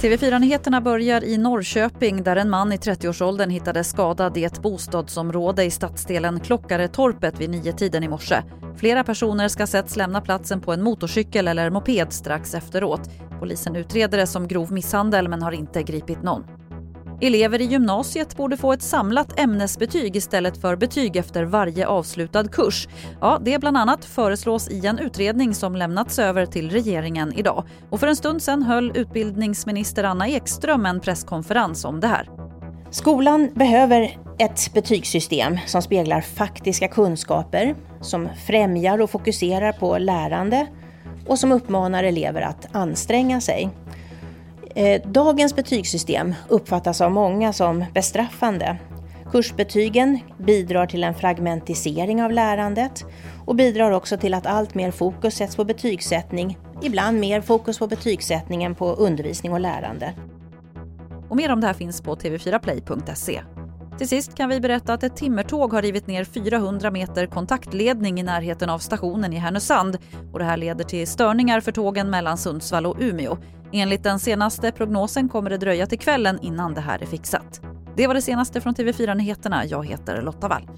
TV4-nyheterna börjar i Norrköping där en man i 30-årsåldern hittades skadad i ett bostadsområde i stadsdelen Klockaretorpet vid nio tiden i morse. Flera personer ska setts lämna platsen på en motorcykel eller moped strax efteråt. Polisen utreder det som grov misshandel men har inte gripit någon. Elever i gymnasiet borde få ett samlat ämnesbetyg istället för betyg efter varje avslutad kurs. Ja, det bland annat föreslås i en utredning som lämnats över till regeringen idag. Och för en stund sedan höll utbildningsminister Anna Ekström en presskonferens om det här. Skolan behöver ett betygssystem som speglar faktiska kunskaper, som främjar och fokuserar på lärande och som uppmanar elever att anstränga sig. Eh, dagens betygssystem uppfattas av många som bestraffande. Kursbetygen bidrar till en fragmentisering av lärandet och bidrar också till att allt mer fokus sätts på betygssättning, ibland mer fokus på betygssättning än på undervisning och lärande. Och mer om det här finns på tv4play.se. Till sist kan vi berätta att ett timmertåg har rivit ner 400 meter kontaktledning i närheten av stationen i Härnösand. Och det här leder till störningar för tågen mellan Sundsvall och Umeå. Enligt den senaste prognosen kommer det dröja till kvällen innan det här är fixat. Det var det senaste från TV4 Nyheterna. Jag heter Lotta Wall.